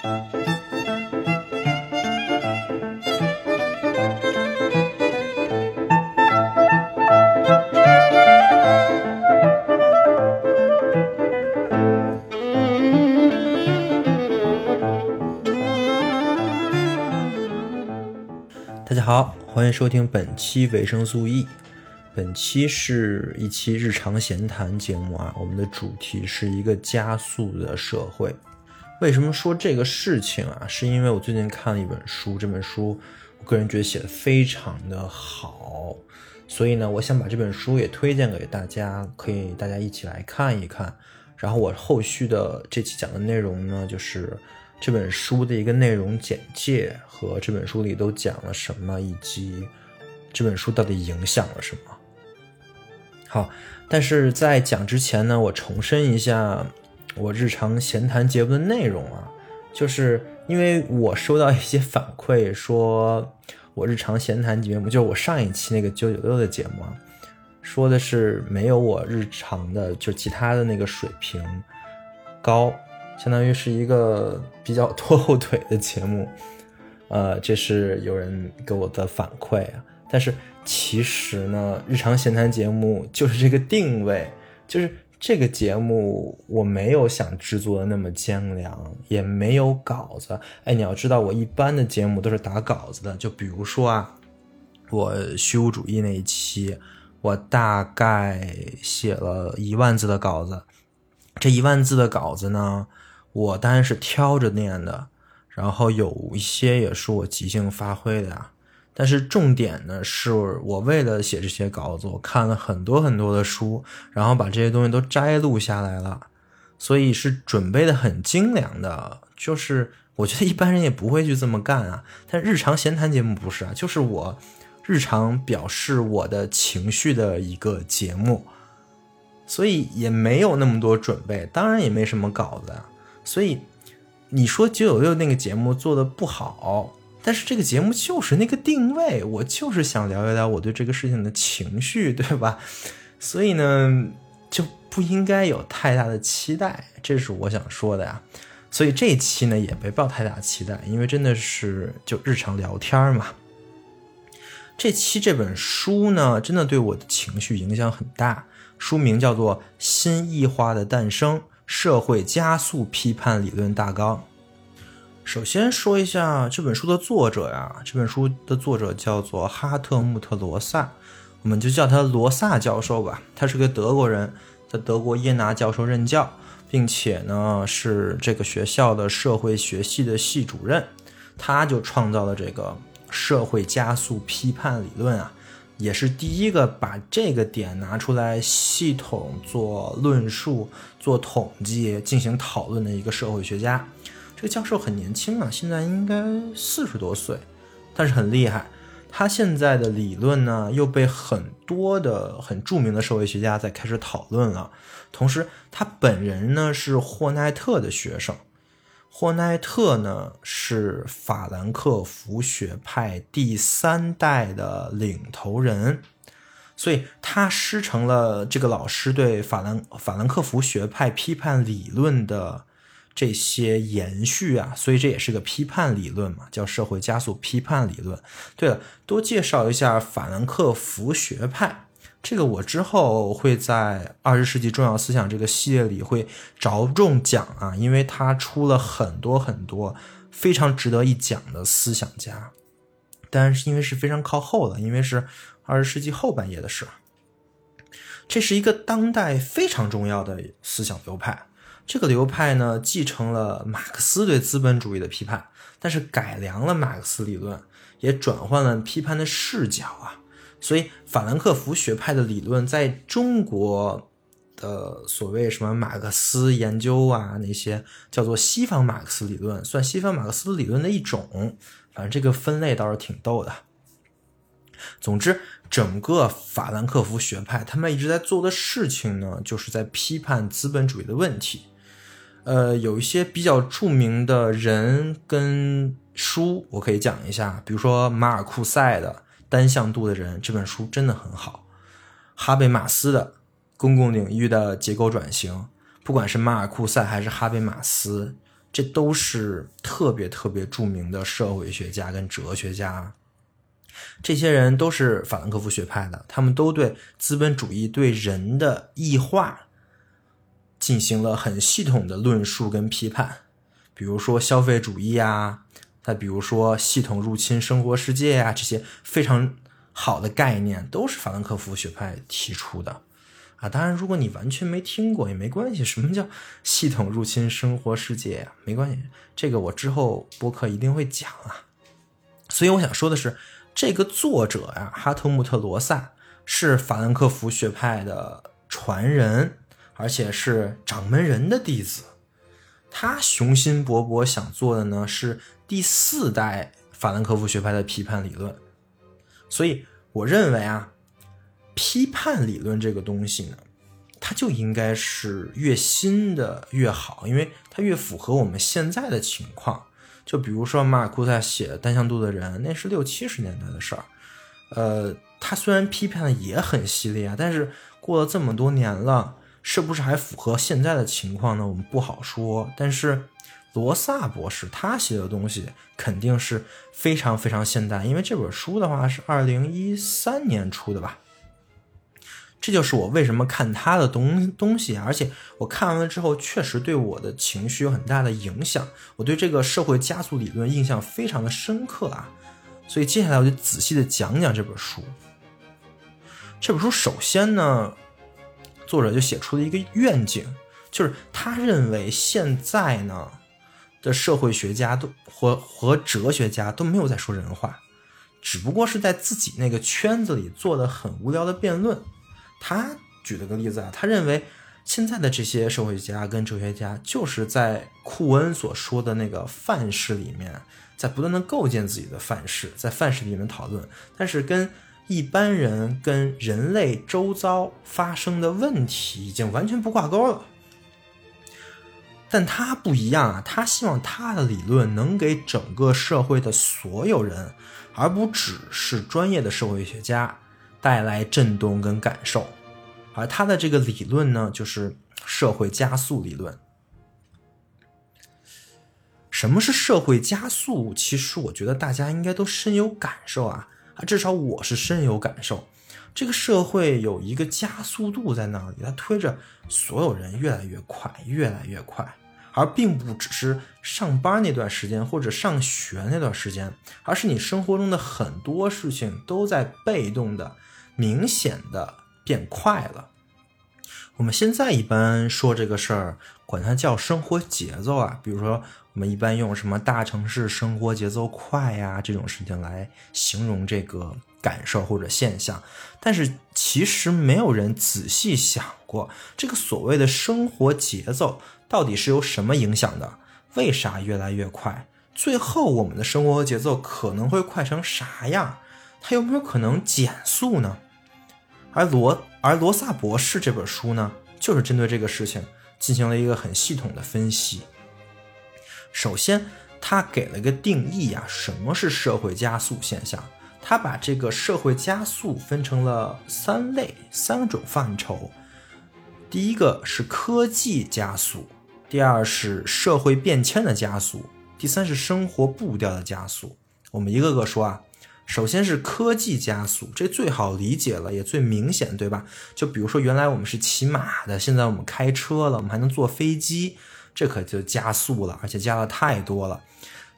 大家好，欢迎收听本期维生素 E。本期是一期日常闲谈节目啊，我们的主题是一个加速的社会。为什么说这个事情啊？是因为我最近看了一本书，这本书我个人觉得写的非常的好，所以呢，我想把这本书也推荐给大家，可以大家一起来看一看。然后我后续的这期讲的内容呢，就是这本书的一个内容简介和这本书里都讲了什么，以及这本书到底影响了什么。好，但是在讲之前呢，我重申一下我日常闲谈节目的内容啊，就是因为我收到一些反馈，说我日常闲谈节目，就是我上一期那个九九六的节目啊，说的是没有我日常的就其他的那个水平高，相当于是一个比较拖后腿的节目，呃，这是有人给我的反馈啊，但是。其实呢，日常闲谈节目就是这个定位，就是这个节目我没有想制作的那么精良，也没有稿子。哎，你要知道，我一般的节目都是打稿子的。就比如说啊，我虚无主义那一期，我大概写了一万字的稿子。这一万字的稿子呢，我当然是挑着念的，然后有一些也是我即兴发挥的呀。但是重点呢，是我为了写这些稿子，我看了很多很多的书，然后把这些东西都摘录下来了，所以是准备的很精良的。就是我觉得一般人也不会去这么干啊。但日常闲谈节目不是啊，就是我日常表示我的情绪的一个节目，所以也没有那么多准备，当然也没什么稿子。所以你说九九六那个节目做的不好。但是这个节目就是那个定位，我就是想聊一聊我对这个事情的情绪，对吧？所以呢，就不应该有太大的期待，这是我想说的呀。所以这期呢也别抱太大期待，因为真的是就日常聊天嘛。这期这本书呢，真的对我的情绪影响很大。书名叫做《新异化的诞生：社会加速批判理论大纲》。首先说一下这本书的作者呀，这本书的作者叫做哈特穆特·罗萨，我们就叫他罗萨教授吧。他是个德国人，在德国耶拿教授任教，并且呢是这个学校的社会学系的系主任。他就创造了这个社会加速批判理论啊，也是第一个把这个点拿出来系统做论述、做统计、进行讨论的一个社会学家。这个教授很年轻啊，现在应该四十多岁，但是很厉害。他现在的理论呢，又被很多的很著名的社会学家在开始讨论了。同时，他本人呢是霍奈特的学生。霍奈特呢是法兰克福学派第三代的领头人，所以他师承了这个老师对法兰法兰克福学派批判理论的。这些延续啊，所以这也是个批判理论嘛，叫社会加速批判理论。对了，多介绍一下法兰克福学派，这个我之后会在二十世纪重要思想这个系列里会着重讲啊，因为他出了很多很多非常值得一讲的思想家，但是因为是非常靠后的，因为是二十世纪后半叶的事，这是一个当代非常重要的思想流派。这个流派呢，继承了马克思对资本主义的批判，但是改良了马克思理论，也转换了批判的视角啊。所以，法兰克福学派的理论在中国的所谓什么马克思研究啊，那些叫做西方马克思理论，算西方马克思理论的一种。反正这个分类倒是挺逗的。总之，整个法兰克福学派他们一直在做的事情呢，就是在批判资本主义的问题。呃，有一些比较著名的人跟书，我可以讲一下。比如说马尔库塞的《单向度的人》这本书真的很好，哈贝马斯的《公共领域的结构转型》，不管是马尔库塞还是哈贝马斯，这都是特别特别著名的社会学家跟哲学家。这些人都是法兰克福学派的，他们都对资本主义对人的异化进行了很系统的论述跟批判。比如说消费主义啊，再比如说系统入侵生活世界啊，这些非常好的概念都是法兰克福学派提出的啊。当然，如果你完全没听过也没关系。什么叫系统入侵生活世界呀？没关系，这个我之后播客一定会讲啊。所以我想说的是。这个作者呀，哈特穆特·罗萨是法兰克福学派的传人，而且是掌门人的弟子。他雄心勃勃想做的呢，是第四代法兰克福学派的批判理论。所以，我认为啊，批判理论这个东西呢，它就应该是越新的越好，因为它越符合我们现在的情况。就比如说马尔库塞写《单向度的人》，那是六七十年代的事儿。呃，他虽然批判的也很犀利啊，但是过了这么多年了，是不是还符合现在的情况呢？我们不好说。但是罗萨博士他写的东西肯定是非常非常现代，因为这本书的话是二零一三年出的吧。这就是我为什么看他的东东西，而且我看完了之后，确实对我的情绪有很大的影响。我对这个社会加速理论印象非常的深刻啊，所以接下来我就仔细的讲讲这本书。这本书首先呢，作者就写出了一个愿景，就是他认为现在呢的社会学家都和和哲学家都没有在说人话，只不过是在自己那个圈子里做的很无聊的辩论。他举了个例子啊，他认为现在的这些社会学家跟哲学家，就是在库恩所说的那个范式里面，在不断的构建自己的范式，在范式里面讨论，但是跟一般人跟人类周遭发生的问题已经完全不挂钩了。但他不一样啊，他希望他的理论能给整个社会的所有人，而不只是专业的社会学家。带来震动跟感受，而他的这个理论呢，就是社会加速理论。什么是社会加速？其实我觉得大家应该都深有感受啊，啊至少我是深有感受。这个社会有一个加速度在那里，它推着所有人越来越快，越来越快。而并不只是上班那段时间或者上学那段时间，而是你生活中的很多事情都在被动的。明显的变快了。我们现在一般说这个事儿，管它叫生活节奏啊。比如说，我们一般用什么大城市生活节奏快呀这种事情来形容这个感受或者现象。但是其实没有人仔细想过，这个所谓的生活节奏到底是由什么影响的？为啥越来越快？最后我们的生活节奏可能会快成啥样？它有没有可能减速呢？而罗而罗萨博士这本书呢，就是针对这个事情进行了一个很系统的分析。首先，他给了个定义啊，什么是社会加速现象？他把这个社会加速分成了三类、三种范畴。第一个是科技加速，第二是社会变迁的加速，第三是生活步调的加速。我们一个个说啊。首先是科技加速，这最好理解了，也最明显，对吧？就比如说，原来我们是骑马的，现在我们开车了，我们还能坐飞机，这可就加速了，而且加的太多了。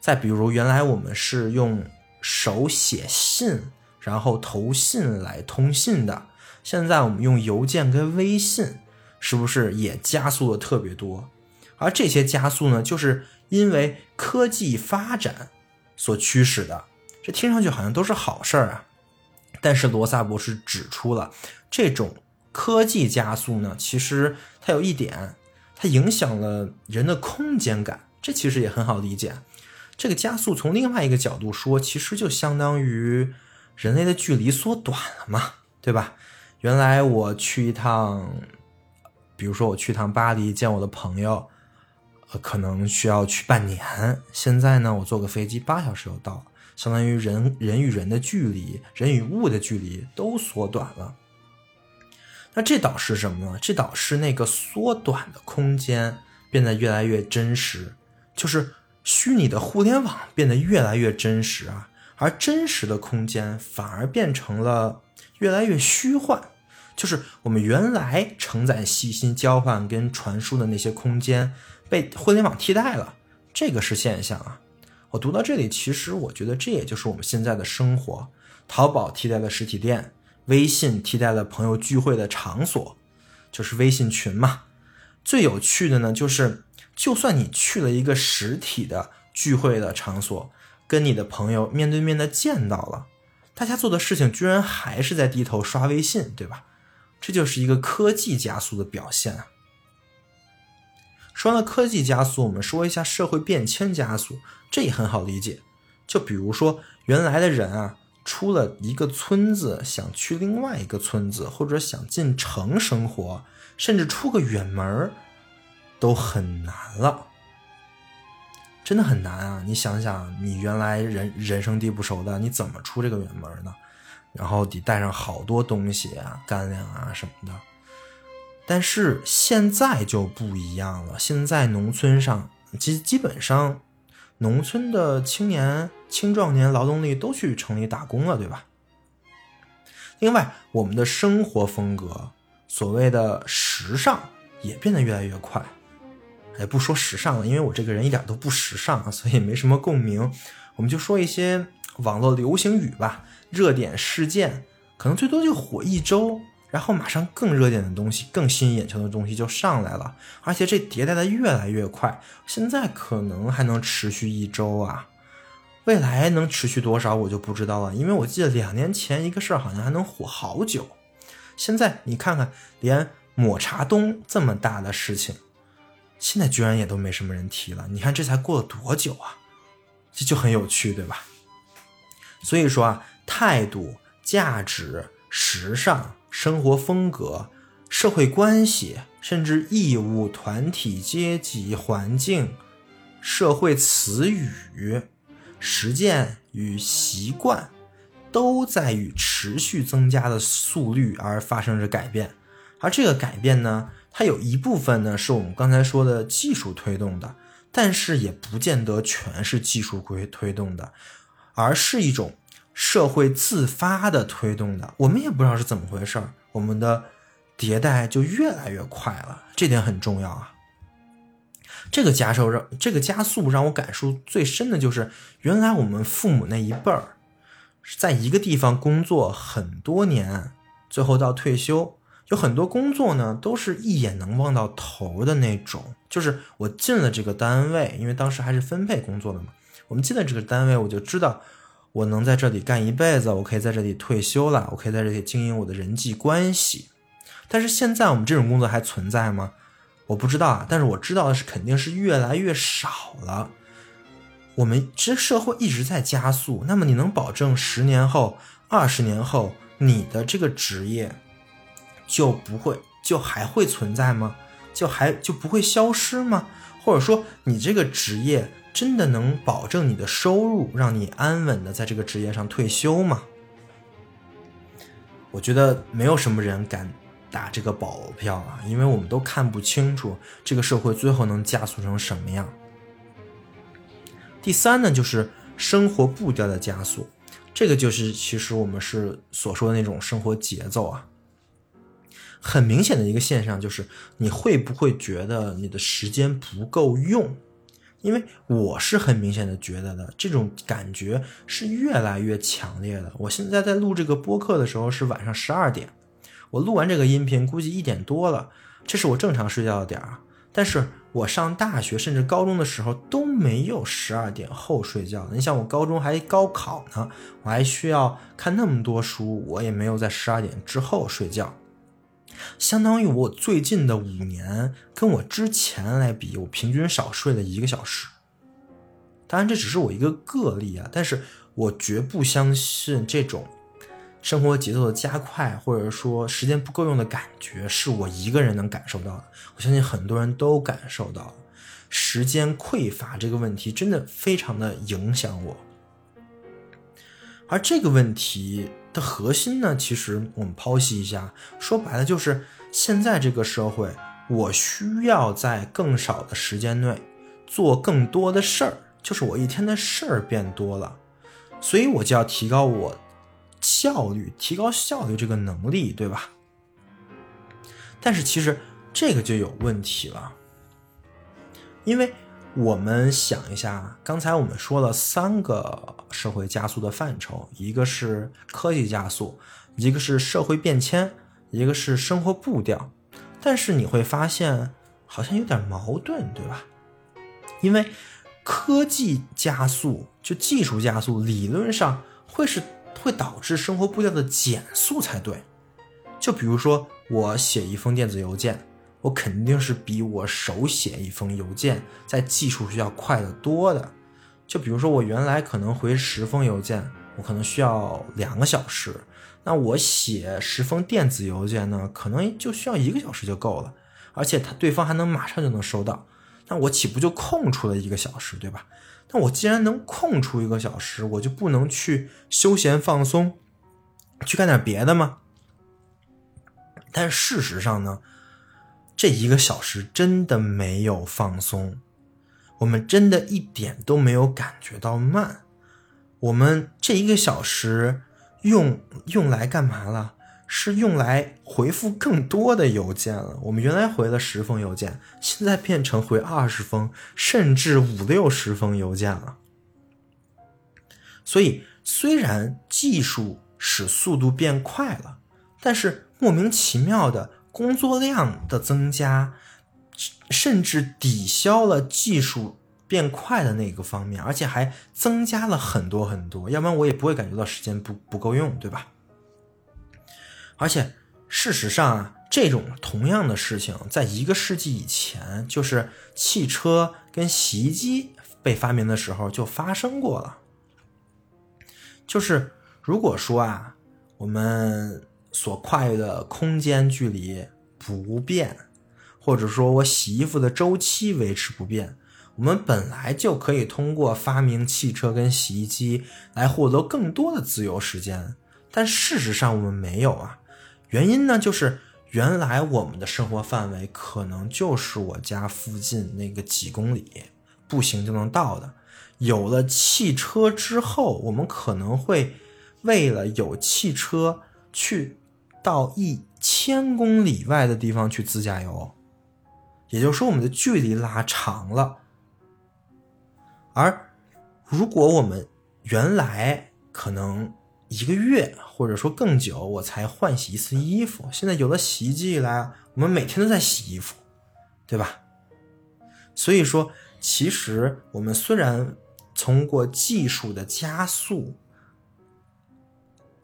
再比如，原来我们是用手写信，然后投信来通信的，现在我们用邮件跟微信，是不是也加速的特别多？而这些加速呢，就是因为科技发展所驱使的。这听上去好像都是好事儿啊，但是罗萨博士指出了，这种科技加速呢，其实它有一点，它影响了人的空间感。这其实也很好理解。这个加速从另外一个角度说，其实就相当于人类的距离缩短了嘛，对吧？原来我去一趟，比如说我去趟巴黎见我的朋友，呃，可能需要去半年，现在呢，我坐个飞机八小时就到了。相当于人人与人的距离，人与物的距离都缩短了。那这导是什么呢？这导是那个缩短的空间变得越来越真实，就是虚拟的互联网变得越来越真实啊，而真实的空间反而变成了越来越虚幻。就是我们原来承载信息交换跟传输的那些空间被互联网替代了，这个是现象啊。我读到这里，其实我觉得这也就是我们现在的生活。淘宝替代了实体店，微信替代了朋友聚会的场所，就是微信群嘛。最有趣的呢，就是就算你去了一个实体的聚会的场所，跟你的朋友面对面的见到了，大家做的事情居然还是在低头刷微信，对吧？这就是一个科技加速的表现啊！说完了科技加速，我们说一下社会变迁加速，这也很好理解。就比如说，原来的人啊，出了一个村子，想去另外一个村子，或者想进城生活，甚至出个远门都很难了，真的很难啊！你想想，你原来人人生地不熟的，你怎么出这个远门呢？然后得带上好多东西啊，干粮啊什么的。但是现在就不一样了，现在农村上基基本上，农村的青年、青壮年劳动力都去城里打工了，对吧？另外，我们的生活风格，所谓的时尚也变得越来越快。哎，不说时尚了，因为我这个人一点都不时尚，所以没什么共鸣。我们就说一些网络流行语吧。热点事件可能最多就火一周，然后马上更热点的东西、更吸引眼球的东西就上来了，而且这迭代的越来越快。现在可能还能持续一周啊，未来能持续多少我就不知道了。因为我记得两年前一个事儿好像还能火好久，现在你看看，连抹茶冬这么大的事情，现在居然也都没什么人提了。你看这才过了多久啊？这就很有趣，对吧？所以说啊。态度、价值、时尚、生活风格、社会关系，甚至义务、团体、阶级、环境、社会词语、实践与习惯，都在与持续增加的速率而发生着改变。而这个改变呢，它有一部分呢是我们刚才说的技术推动的，但是也不见得全是技术推推动的，而是一种。社会自发的推动的，我们也不知道是怎么回事儿，我们的迭代就越来越快了，这点很重要啊。这个加速让这个加速让我感受最深的就是，原来我们父母那一辈儿，在一个地方工作很多年，最后到退休，有很多工作呢都是一眼能望到头的那种，就是我进了这个单位，因为当时还是分配工作的嘛，我们进了这个单位，我就知道。我能在这里干一辈子，我可以在这里退休了，我可以在这里经营我的人际关系。但是现在我们这种工作还存在吗？我不知道啊。但是我知道的是，肯定是越来越少了。我们这社会一直在加速，那么你能保证十年后、二十年后你的这个职业就不会就还会存在吗？就还就不会消失吗？或者说你这个职业？真的能保证你的收入，让你安稳的在这个职业上退休吗？我觉得没有什么人敢打这个保票啊，因为我们都看不清楚这个社会最后能加速成什么样。第三呢，就是生活步调的加速，这个就是其实我们是所说的那种生活节奏啊。很明显的一个现象就是，你会不会觉得你的时间不够用？因为我是很明显的觉得的，这种感觉是越来越强烈的。我现在在录这个播客的时候是晚上十二点，我录完这个音频估计一点多了，这是我正常睡觉的点儿。但是我上大学甚至高中的时候都没有十二点后睡觉。你想我高中还高考呢，我还需要看那么多书，我也没有在十二点之后睡觉。相当于我最近的五年跟我之前来比，我平均少睡了一个小时。当然这只是我一个个例啊，但是我绝不相信这种生活节奏的加快，或者说时间不够用的感觉是我一个人能感受到的。我相信很多人都感受到时间匮乏这个问题，真的非常的影响我。而这个问题。的核心呢，其实我们剖析一下，说白了就是现在这个社会，我需要在更少的时间内做更多的事儿，就是我一天的事儿变多了，所以我就要提高我效率，提高效率这个能力，对吧？但是其实这个就有问题了，因为我们想一下，刚才我们说了三个社会加速的范畴，一个是科技加速，一个是社会变迁，一个是生活步调。但是你会发现好像有点矛盾，对吧？因为科技加速，就技术加速，理论上会是会导致生活步调的减速才对。就比如说，我写一封电子邮件，我肯定是比我手写一封邮件在技术是要快得多的。就比如说，我原来可能回十封邮件，我可能需要两个小时，那我写十封电子邮件呢，可能就需要一个小时就够了，而且他对方还能马上就能收到。那我岂不就空出了一个小时，对吧？那我既然能空出一个小时，我就不能去休闲放松，去干点别的吗？但事实上呢，这一个小时真的没有放松，我们真的一点都没有感觉到慢。我们这一个小时用用来干嘛了？是用来回复更多的邮件了。我们原来回了十封邮件，现在变成回二十封，甚至五六十封邮件了。所以，虽然技术使速度变快了，但是莫名其妙的工作量的增加，甚至抵消了技术变快的那个方面，而且还增加了很多很多。要不然我也不会感觉到时间不不够用，对吧？而且，事实上啊，这种同样的事情，在一个世纪以前，就是汽车跟洗衣机被发明的时候就发生过了。就是如果说啊，我们所跨越的空间距离不变，或者说我洗衣服的周期维持不变，我们本来就可以通过发明汽车跟洗衣机来获得更多的自由时间。但事实上，我们没有啊。原因呢，就是原来我们的生活范围可能就是我家附近那个几公里，步行就能到的。有了汽车之后，我们可能会为了有汽车去到一千公里外的地方去自驾游，也就是说，我们的距离拉长了。而如果我们原来可能。一个月或者说更久，我才换洗一次衣服。现在有了洗衣机以来，我们每天都在洗衣服，对吧？所以说，其实我们虽然通过技术的加速，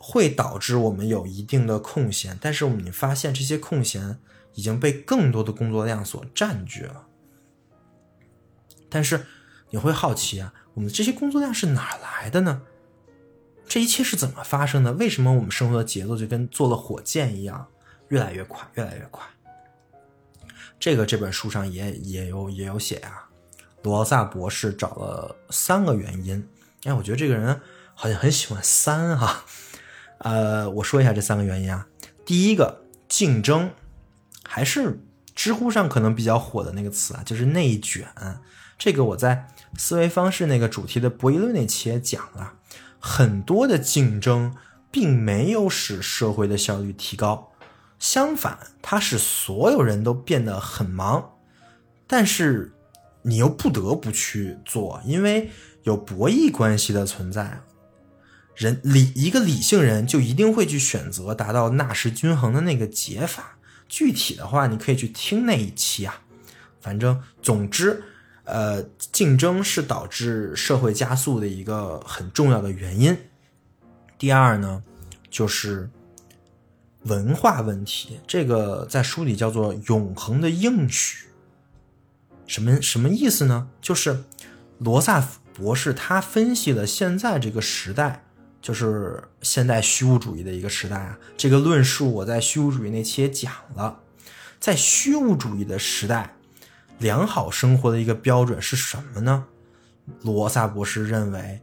会导致我们有一定的空闲，但是我们发现这些空闲已经被更多的工作量所占据了。但是你会好奇啊，我们这些工作量是哪来的呢？这一切是怎么发生的？为什么我们生活的节奏就跟坐了火箭一样，越来越快，越来越快？这个这本书上也也有也有写啊。罗萨博士找了三个原因。哎，我觉得这个人好像很喜欢三哈。呃，我说一下这三个原因啊。第一个，竞争，还是知乎上可能比较火的那个词啊，就是内卷。这个我在思维方式那个主题的博弈论那期也讲了。很多的竞争并没有使社会的效率提高，相反，它使所有人都变得很忙。但是，你又不得不去做，因为有博弈关系的存在。人理一个理性人就一定会去选择达到纳什均衡的那个解法。具体的话，你可以去听那一期啊。反正，总之。呃，竞争是导致社会加速的一个很重要的原因。第二呢，就是文化问题，这个在书里叫做“永恒的应许”。什么什么意思呢？就是罗萨博士他分析了现在这个时代，就是现代虚无主义的一个时代啊。这个论述我在虚无主义那期也讲了，在虚无主义的时代。良好生活的一个标准是什么呢？罗萨博士认为，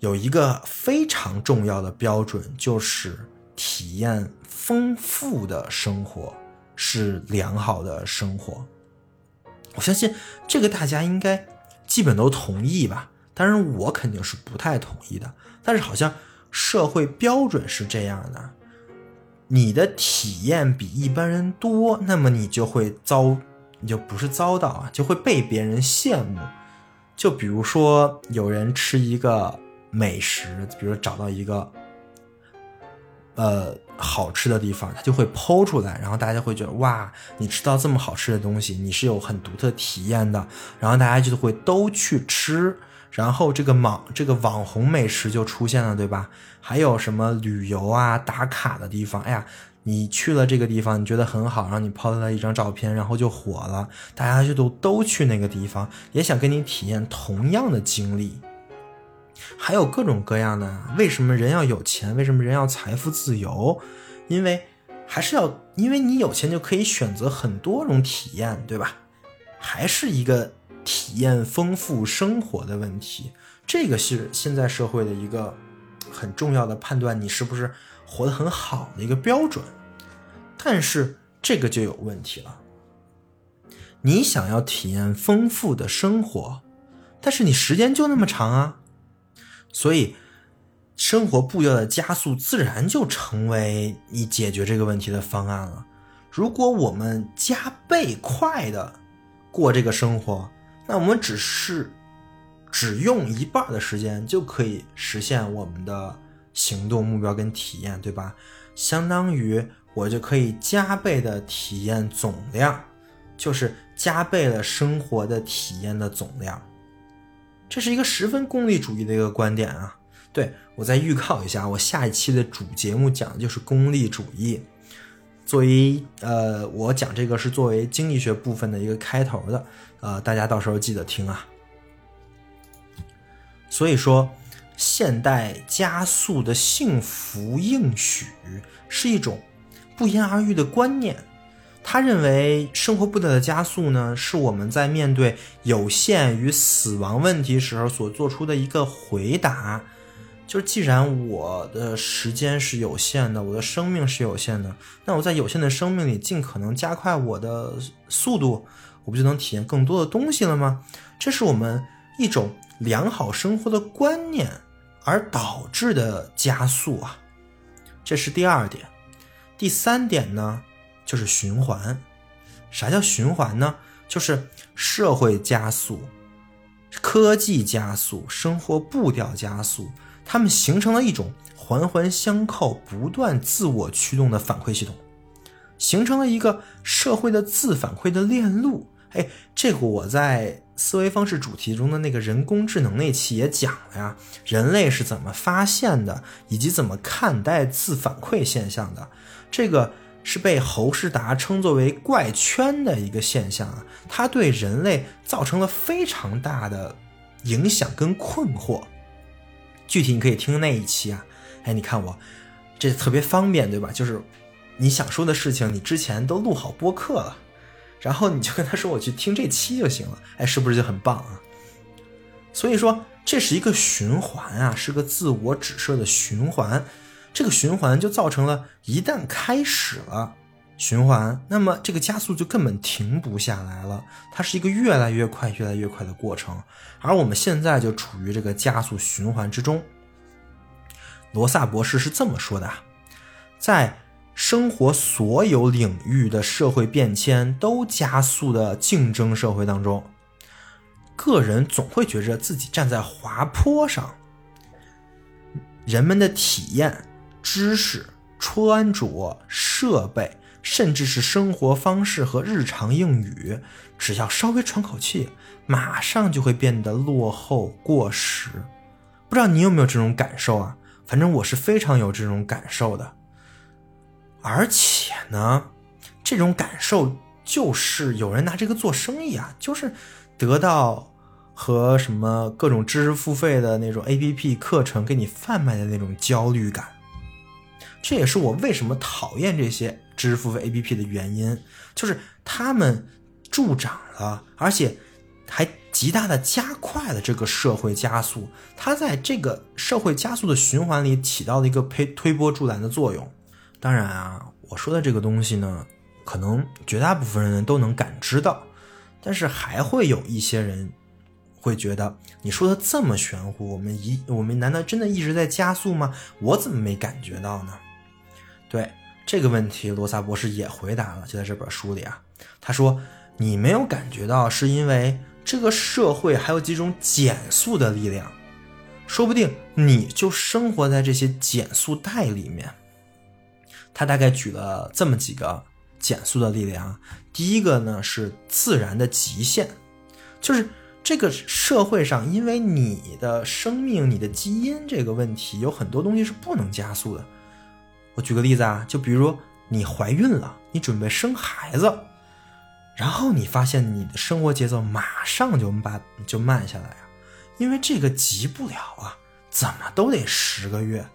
有一个非常重要的标准，就是体验丰富的生活是良好的生活。我相信这个大家应该基本都同意吧。当然，我肯定是不太同意的。但是好像社会标准是这样的：你的体验比一般人多，那么你就会遭，你就不是遭到啊，就会被别人羡慕。就比如说，有人吃一个美食，比如找到一个。呃，好吃的地方，他就会剖出来，然后大家会觉得哇，你吃到这么好吃的东西，你是有很独特体验的，然后大家就会都去吃，然后这个网这个网红美食就出现了，对吧？还有什么旅游啊打卡的地方，哎呀，你去了这个地方，你觉得很好，然后你抛出来一张照片，然后就火了，大家就都都去那个地方，也想跟你体验同样的经历。还有各种各样的，为什么人要有钱？为什么人要财富自由？因为还是要，因为你有钱就可以选择很多种体验，对吧？还是一个体验丰富生活的问题。这个是现在社会的一个很重要的判断，你是不是活得很好的一个标准。但是这个就有问题了，你想要体验丰富的生活，但是你时间就那么长啊。所以，生活步调的加速自然就成为你解决这个问题的方案了。如果我们加倍快的过这个生活，那我们只是只用一半的时间就可以实现我们的行动目标跟体验，对吧？相当于我就可以加倍的体验总量，就是加倍了生活的体验的总量。这是一个十分功利主义的一个观点啊！对我再预告一下，我下一期的主节目讲的就是功利主义。作为呃，我讲这个是作为经济学部分的一个开头的，呃，大家到时候记得听啊。所以说，现代加速的幸福应许是一种不言而喻的观念。他认为生活步调的加速呢，是我们在面对有限与死亡问题时候所做出的一个回答。就是既然我的时间是有限的，我的生命是有限的，那我在有限的生命里尽可能加快我的速度，我不就能体验更多的东西了吗？这是我们一种良好生活的观念而导致的加速啊。这是第二点。第三点呢？就是循环，啥叫循环呢？就是社会加速、科技加速、生活步调加速，它们形成了一种环环相扣、不断自我驱动的反馈系统，形成了一个社会的自反馈的链路。哎，这个我在思维方式主题中的那个人工智能那期也讲了呀，人类是怎么发现的，以及怎么看待自反馈现象的，这个。是被侯世达称作为怪圈的一个现象啊，它对人类造成了非常大的影响跟困惑。具体你可以听那一期啊，哎，你看我这特别方便，对吧？就是你想说的事情，你之前都录好播客了，然后你就跟他说我去听这期就行了，哎，是不是就很棒啊？所以说这是一个循环啊，是个自我指涉的循环。这个循环就造成了，一旦开始了循环，那么这个加速就根本停不下来了。它是一个越来越快、越来越快的过程，而我们现在就处于这个加速循环之中。罗萨博士是这么说的：在生活所有领域的社会变迁都加速的竞争社会当中，个人总会觉着自己站在滑坡上，人们的体验。知识、穿着、设备，甚至是生活方式和日常用语，只要稍微喘口气，马上就会变得落后、过时。不知道你有没有这种感受啊？反正我是非常有这种感受的。而且呢，这种感受就是有人拿这个做生意啊，就是得到和什么各种知识付费的那种 APP 课程给你贩卖的那种焦虑感。这也是我为什么讨厌这些知识付费 APP 的原因，就是他们助长了，而且还极大的加快了这个社会加速。它在这个社会加速的循环里起到了一个推推波助澜的作用。当然啊，我说的这个东西呢，可能绝大部分人都能感知到，但是还会有一些人会觉得你说的这么玄乎，我们一我们难道真的一直在加速吗？我怎么没感觉到呢？对这个问题，罗萨博士也回答了，就在这本书里啊，他说你没有感觉到，是因为这个社会还有几种减速的力量，说不定你就生活在这些减速带里面。他大概举了这么几个减速的力量，第一个呢是自然的极限，就是。这个社会上，因为你的生命、你的基因这个问题，有很多东西是不能加速的。我举个例子啊，就比如你怀孕了，你准备生孩子，然后你发现你的生活节奏马上就把就慢下来啊，因为这个急不了啊，怎么都得十个月。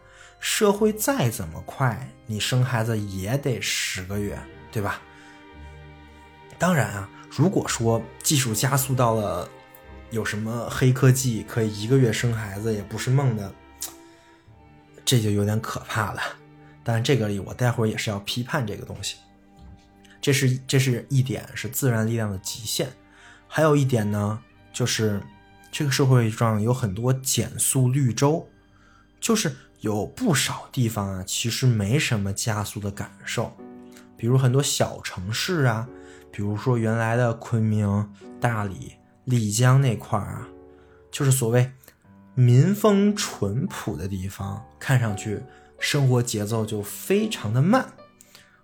社会再怎么快，你生孩子也得十个月，对吧？当然啊，如果说技术加速到了。有什么黑科技可以一个月生孩子也不是梦的，这就有点可怕了。但这个里我待会儿也是要批判这个东西。这是这是一点是自然力量的极限，还有一点呢，就是这个社会上有很多减速绿洲，就是有不少地方啊，其实没什么加速的感受，比如很多小城市啊，比如说原来的昆明、大理。丽江那块儿啊，就是所谓民风淳朴的地方，看上去生活节奏就非常的慢。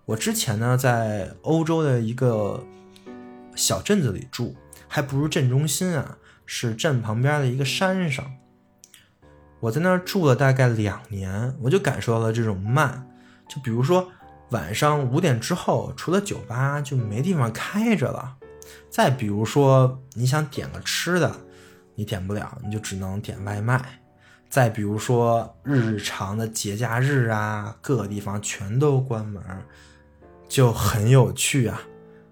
我之前呢在欧洲的一个小镇子里住，还不如镇中心啊，是镇旁边的一个山上。我在那儿住了大概两年，我就感受到了这种慢。就比如说晚上五点之后，除了酒吧就没地方开着了。再比如说，你想点个吃的，你点不了，你就只能点外卖。再比如说，日常的节假日啊，各个地方全都关门，就很有趣啊。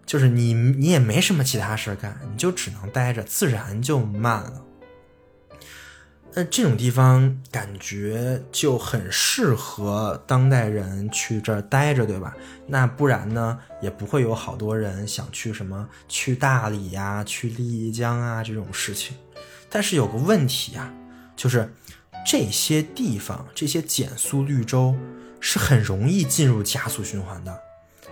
就是你你也没什么其他事干，你就只能待着，自然就慢了。那这种地方感觉就很适合当代人去这儿待着，对吧？那不然呢，也不会有好多人想去什么去大理呀、去丽江啊这种事情。但是有个问题呀，就是这些地方、这些减速绿洲是很容易进入加速循环的，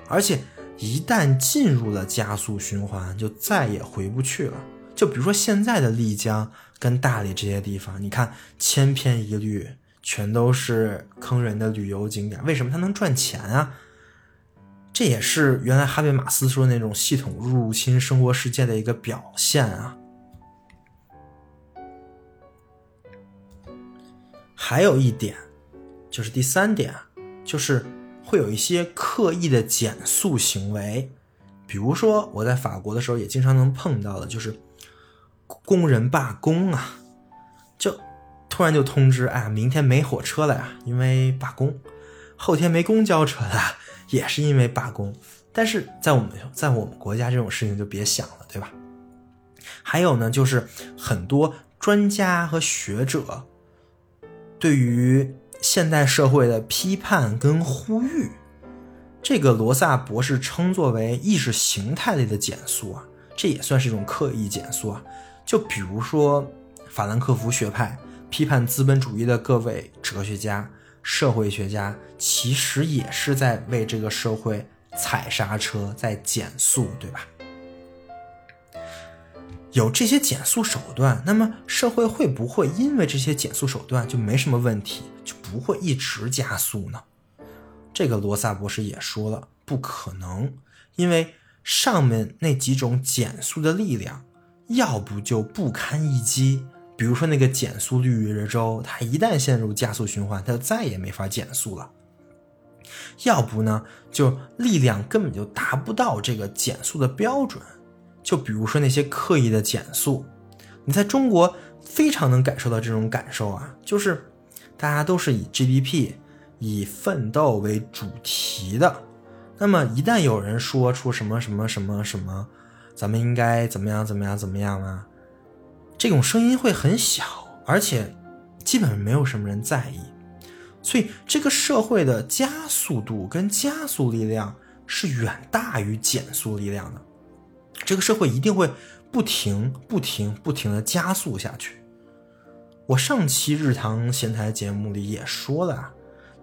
而且一旦进入了加速循环，就再也回不去了。就比如说现在的丽江。跟大理这些地方，你看千篇一律，全都是坑人的旅游景点。为什么它能赚钱啊？这也是原来哈贝马斯说那种系统入侵生活世界的一个表现啊。还有一点，就是第三点，就是会有一些刻意的减速行为，比如说我在法国的时候也经常能碰到的，就是。工人罢工啊，就突然就通知，哎呀，明天没火车了呀，因为罢工；后天没公交车了，也是因为罢工。但是在我们在我们国家，这种事情就别想了，对吧？还有呢，就是很多专家和学者对于现代社会的批判跟呼吁，这个罗萨博士称作为意识形态类的减速啊，这也算是一种刻意减速啊。就比如说，法兰克福学派批判资本主义的各位哲学家、社会学家，其实也是在为这个社会踩刹车，在减速，对吧？有这些减速手段，那么社会会不会因为这些减速手段就没什么问题，就不会一直加速呢？这个罗萨博士也说了，不可能，因为上面那几种减速的力量。要不就不堪一击，比如说那个减速绿洲，它一旦陷入加速循环，它就再也没法减速了。要不呢，就力量根本就达不到这个减速的标准。就比如说那些刻意的减速，你在中国非常能感受到这种感受啊，就是大家都是以 GDP、以奋斗为主题的，那么一旦有人说出什么什么什么什么。咱们应该怎么样？怎么样？怎么样啊？这种声音会很小，而且基本没有什么人在意，所以这个社会的加速度跟加速力量是远大于减速力量的。这个社会一定会不停、不停、不停的加速下去。我上期日常闲谈节目里也说了啊，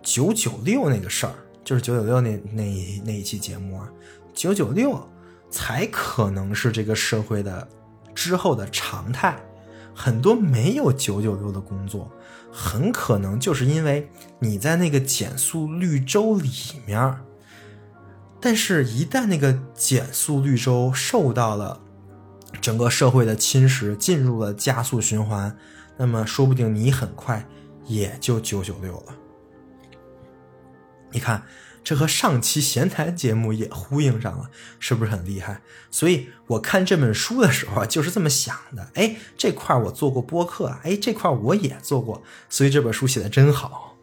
九九六那个事儿，就是九九六那那那一期节目啊，九九六才可能是这个社会的之后的常态。很多没有九九六的工作，很可能就是因为你在那个减速绿洲里面，但是，一旦那个减速绿洲受到了整个社会的侵蚀，进入了加速循环。那么说不定你很快也就九九六了。你看，这和上期闲谈节目也呼应上了，是不是很厉害？所以我看这本书的时候啊，就是这么想的。哎，这块我做过播客，哎，这块我也做过，所以这本书写的真好。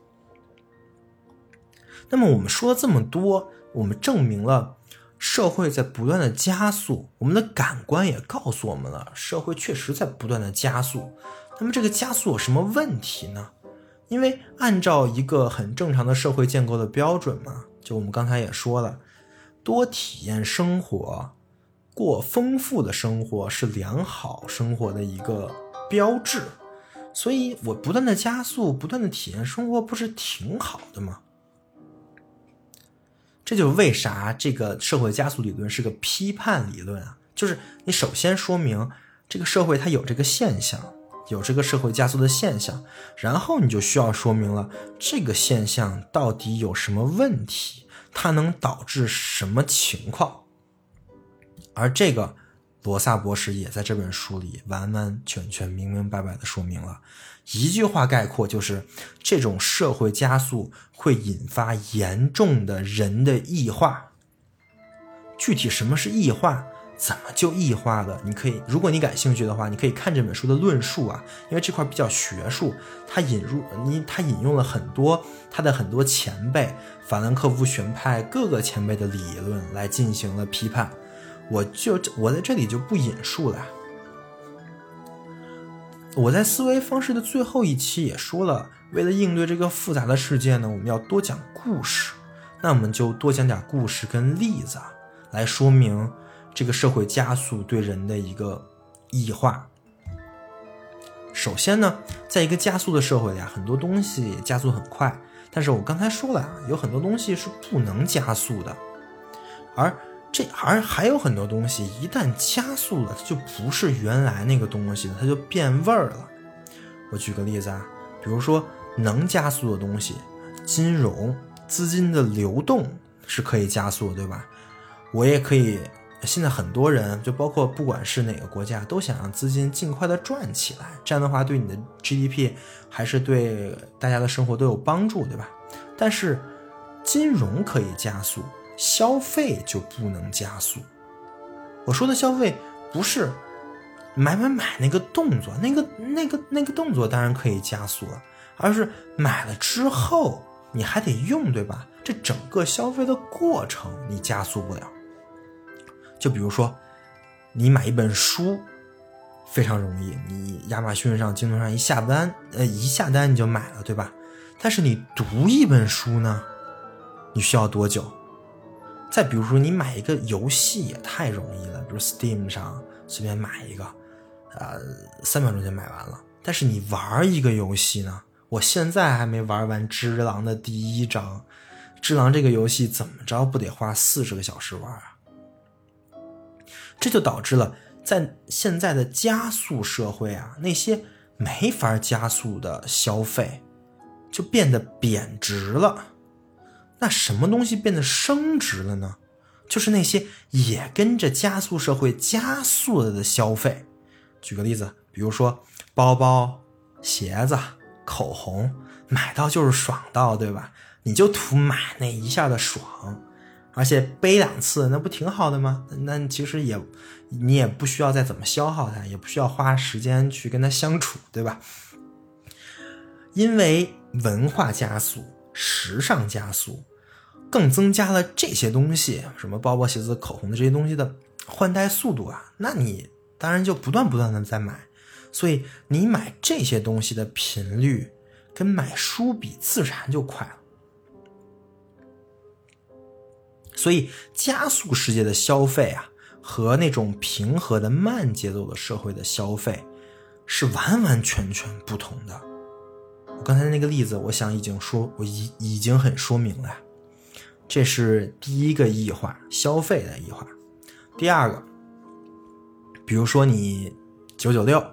那么我们说了这么多，我们证明了社会在不断的加速，我们的感官也告诉我们了，社会确实在不断的加速。那么这个加速有什么问题呢？因为按照一个很正常的社会建构的标准嘛，就我们刚才也说了，多体验生活、过丰富的生活是良好生活的一个标志。所以我不断的加速、不断的体验生活，不是挺好的吗？这就是为啥这个社会加速理论是个批判理论啊！就是你首先说明这个社会它有这个现象。有这个社会加速的现象，然后你就需要说明了这个现象到底有什么问题，它能导致什么情况。而这个罗萨博士也在这本书里完完全全、明明白白的说明了，一句话概括就是：这种社会加速会引发严重的人的异化。具体什么是异化？怎么就异化了？你可以，如果你感兴趣的话，你可以看这本书的论述啊，因为这块比较学术，他引入你，他引用了很多他的很多前辈，法兰克福学派各个前辈的理论来进行了批判。我就我在这里就不引述了。我在思维方式的最后一期也说了，为了应对这个复杂的世界呢，我们要多讲故事。那我们就多讲点故事跟例子来说明。这个社会加速对人的一个异化。首先呢，在一个加速的社会里啊，很多东西加速很快，但是我刚才说了啊，有很多东西是不能加速的，而这而还有很多东西一旦加速了，它就不是原来那个东西了，它就变味儿了。我举个例子啊，比如说能加速的东西，金融资金的流动是可以加速，对吧？我也可以。现在很多人，就包括不管是哪个国家，都想让资金尽快的赚起来，这样的话对你的 GDP 还是对大家的生活都有帮助，对吧？但是金融可以加速，消费就不能加速。我说的消费不是买买买那个动作，那个那个那个动作当然可以加速了，而是买了之后你还得用，对吧？这整个消费的过程你加速不了。就比如说，你买一本书非常容易，你亚马逊上、京东上一下单，呃，一下单你就买了，对吧？但是你读一本书呢，你需要多久？再比如说，你买一个游戏也太容易了，比如 Steam 上随便买一个，呃，三秒钟就买完了。但是你玩一个游戏呢，我现在还没玩完《只狼》的第一章，《只狼》这个游戏怎么着不得花四十个小时玩啊？这就导致了，在现在的加速社会啊，那些没法加速的消费，就变得贬值了。那什么东西变得升值了呢？就是那些也跟着加速社会加速了的消费。举个例子，比如说包包、鞋子、口红，买到就是爽到，对吧？你就图买那一下的爽。而且背两次，那不挺好的吗？那其实也，你也不需要再怎么消耗它，也不需要花时间去跟它相处，对吧？因为文化加速、时尚加速，更增加了这些东西，什么包包、鞋子、口红的这些东西的换代速度啊，那你当然就不断不断的在买，所以你买这些东西的频率跟买书比，自然就快了。所以，加速世界的消费啊，和那种平和的慢节奏的社会的消费是完完全全不同的。我刚才那个例子，我想已经说，我已已经很说明了。这是第一个异化，消费的异化。第二个，比如说你九九六，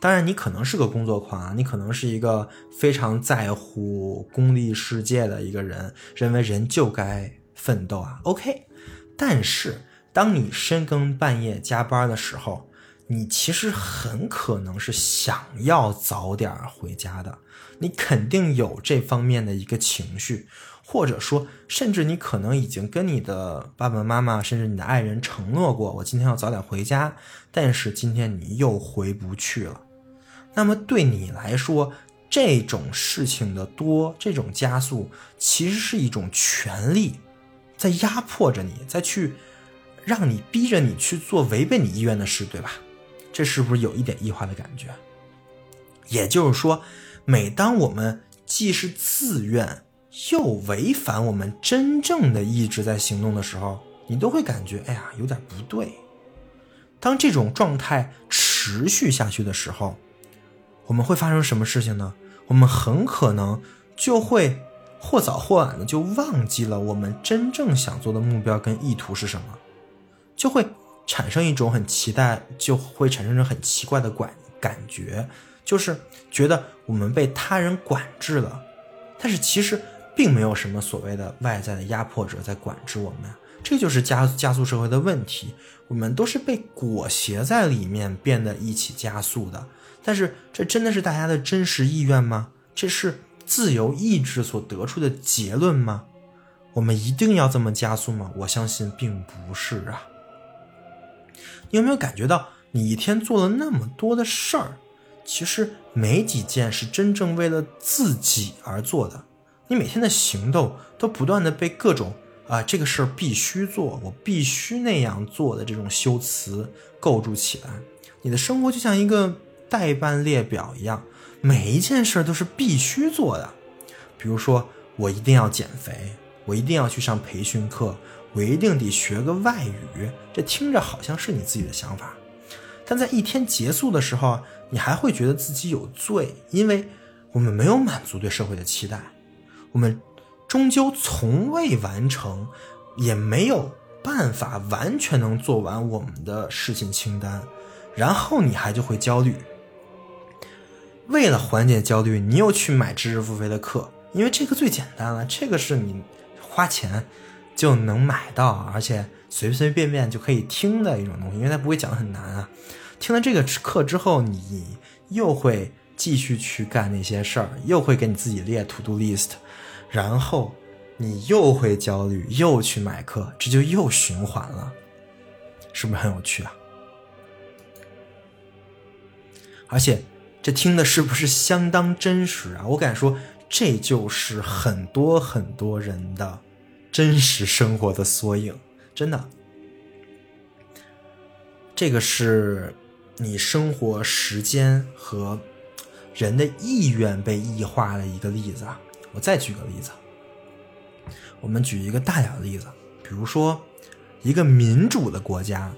当然你可能是个工作狂啊，你可能是一个非常在乎功利世界的一个人，认为人就该奋斗啊。OK，但是当你深更半夜加班的时候，你其实很可能是想要早点回家的，你肯定有这方面的一个情绪。或者说，甚至你可能已经跟你的爸爸妈妈，甚至你的爱人承诺过，我今天要早点回家，但是今天你又回不去了。那么对你来说，这种事情的多，这种加速，其实是一种权利，在压迫着你，在去让你逼着你去做违背你意愿的事，对吧？这是不是有一点异化的感觉？也就是说，每当我们既是自愿，又违反我们真正的意志在行动的时候，你都会感觉哎呀有点不对。当这种状态持续下去的时候，我们会发生什么事情呢？我们很可能就会或早或晚的就忘记了我们真正想做的目标跟意图是什么，就会产生一种很期待，就会产生一种很奇怪的感感觉，就是觉得我们被他人管制了，但是其实。并没有什么所谓的外在的压迫者在管制我们，这就是加加速社会的问题。我们都是被裹挟在里面，变得一起加速的。但是，这真的是大家的真实意愿吗？这是自由意志所得出的结论吗？我们一定要这么加速吗？我相信并不是啊。你有没有感觉到，你一天做了那么多的事儿，其实没几件是真正为了自己而做的？你每天的行动都不断的被各种啊这个事儿必须做，我必须那样做的这种修辞构筑起来。你的生活就像一个代办列表一样，每一件事都是必须做的。比如说，我一定要减肥，我一定要去上培训课，我一定得学个外语。这听着好像是你自己的想法，但在一天结束的时候，你还会觉得自己有罪，因为我们没有满足对社会的期待。我们终究从未完成，也没有办法完全能做完我们的事情清单，然后你还就会焦虑。为了缓解焦虑，你又去买知识付费的课，因为这个最简单了，这个是你花钱就能买到，而且随随便便就可以听的一种东西，因为它不会讲的很难啊。听了这个课之后，你又会继续去干那些事儿，又会给你自己列 to do list。然后你又会焦虑，又去买课，这就又循环了，是不是很有趣啊？而且这听的是不是相当真实啊？我敢说，这就是很多很多人的真实生活的缩影，真的。这个是你生活时间和人的意愿被异化的一个例子啊。我再举个例子，我们举一个大点的例子，比如说一个民主的国家，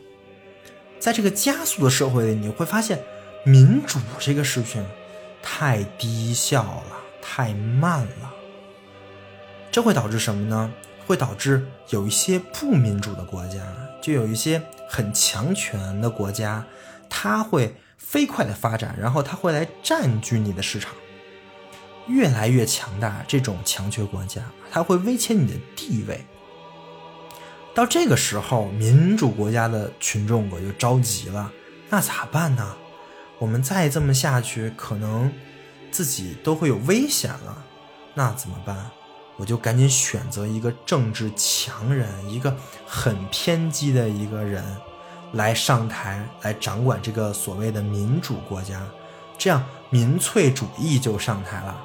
在这个加速的社会里，你会发现民主这个事情太低效了，太慢了。这会导致什么呢？会导致有一些不民主的国家，就有一些很强权的国家，它会飞快的发展，然后它会来占据你的市场。越来越强大，这种强权国家，它会威胁你的地位。到这个时候，民主国家的群众可就着急了，那咋办呢？我们再这么下去，可能自己都会有危险了。那怎么办？我就赶紧选择一个政治强人，一个很偏激的一个人，来上台，来掌管这个所谓的民主国家，这样民粹主义就上台了。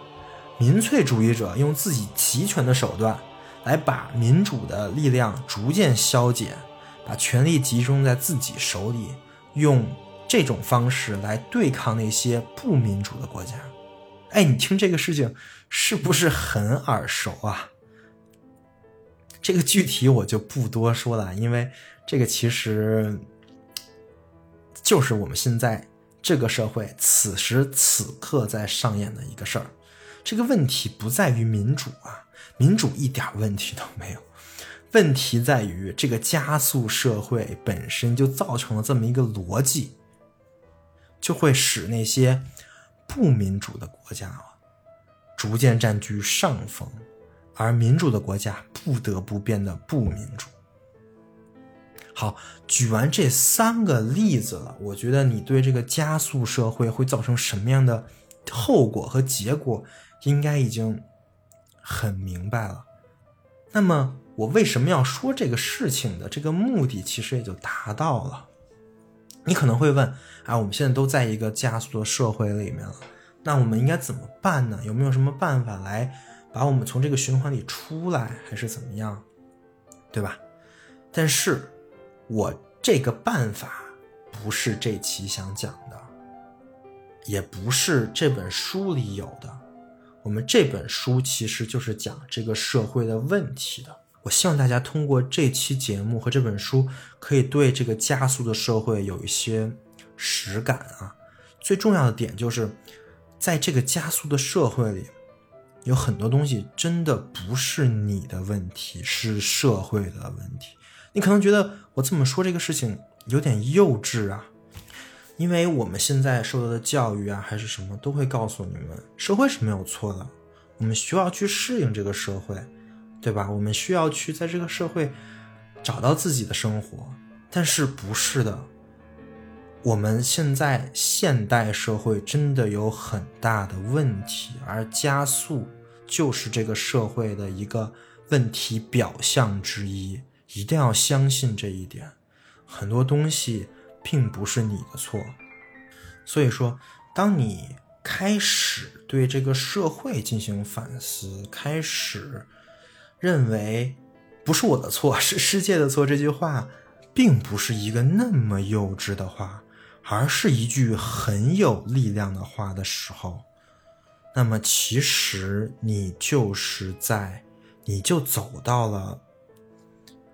民粹主义者用自己集权的手段，来把民主的力量逐渐消减，把权力集中在自己手里，用这种方式来对抗那些不民主的国家。哎，你听这个事情是不是很耳熟啊？这个具体我就不多说了，因为这个其实就是我们现在这个社会此时此刻在上演的一个事儿。这个问题不在于民主啊，民主一点问题都没有，问题在于这个加速社会本身就造成了这么一个逻辑，就会使那些不民主的国家啊逐渐占据上风，而民主的国家不得不变得不民主。好，举完这三个例子了，我觉得你对这个加速社会会造成什么样的后果和结果？应该已经很明白了。那么，我为什么要说这个事情的这个目的，其实也就达到了。你可能会问：啊，我们现在都在一个加速的社会里面了，那我们应该怎么办呢？有没有什么办法来把我们从这个循环里出来，还是怎么样？对吧？但是，我这个办法不是这期想讲的，也不是这本书里有的。我们这本书其实就是讲这个社会的问题的。我希望大家通过这期节目和这本书，可以对这个加速的社会有一些实感啊。最重要的点就是，在这个加速的社会里，有很多东西真的不是你的问题，是社会的问题。你可能觉得我这么说这个事情有点幼稚啊。因为我们现在受到的教育啊，还是什么，都会告诉你们，社会是没有错的，我们需要去适应这个社会，对吧？我们需要去在这个社会找到自己的生活。但是不是的，我们现在现代社会真的有很大的问题，而加速就是这个社会的一个问题表象之一，一定要相信这一点。很多东西。并不是你的错，所以说，当你开始对这个社会进行反思，开始认为不是我的错，是世界的错，这句话并不是一个那么幼稚的话，而是一句很有力量的话的时候，那么其实你就是在，你就走到了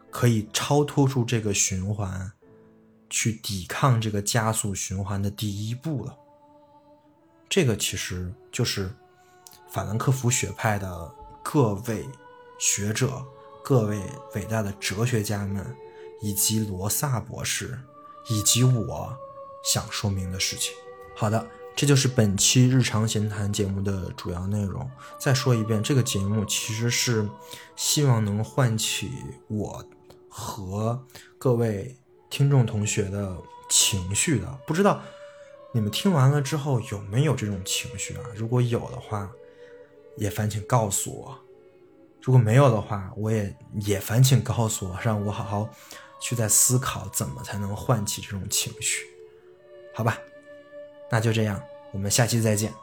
可以超脱出这个循环。去抵抗这个加速循环的第一步了。这个其实就是法兰克福学派的各位学者、各位伟大的哲学家们，以及罗萨博士，以及我想说明的事情。好的，这就是本期日常闲谈节目的主要内容。再说一遍，这个节目其实是希望能唤起我和各位。听众同学的情绪的，不知道你们听完了之后有没有这种情绪啊？如果有的话，也烦请告诉我；如果没有的话，我也也烦请告诉我，让我好好去在思考怎么才能唤起这种情绪，好吧？那就这样，我们下期再见。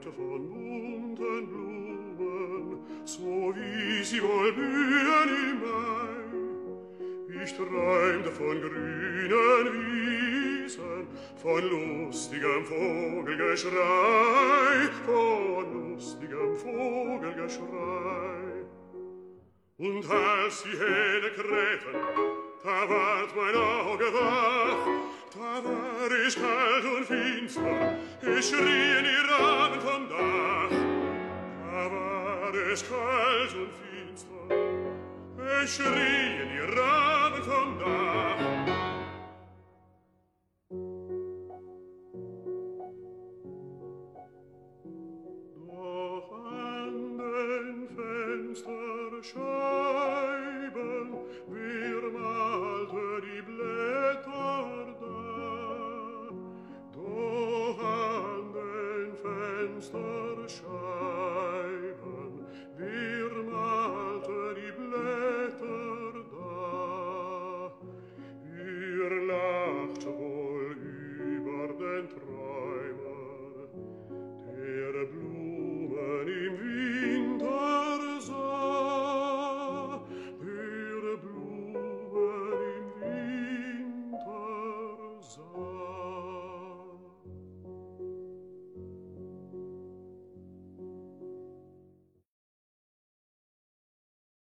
weit von bunten Blumen, so wie sie wohl blühen im Mai. Ich träumte von grünen Wiesen, von lustigem Vogelgeschrei, von lustigem Vogelgeschrei. Und als die Hähne krähten, da ward mein Auge wach, Da war ich kalt und finster, ich schrie in Iran vom Dach. Da war ich kalt und finster, ich schrie in Iran vom Dach.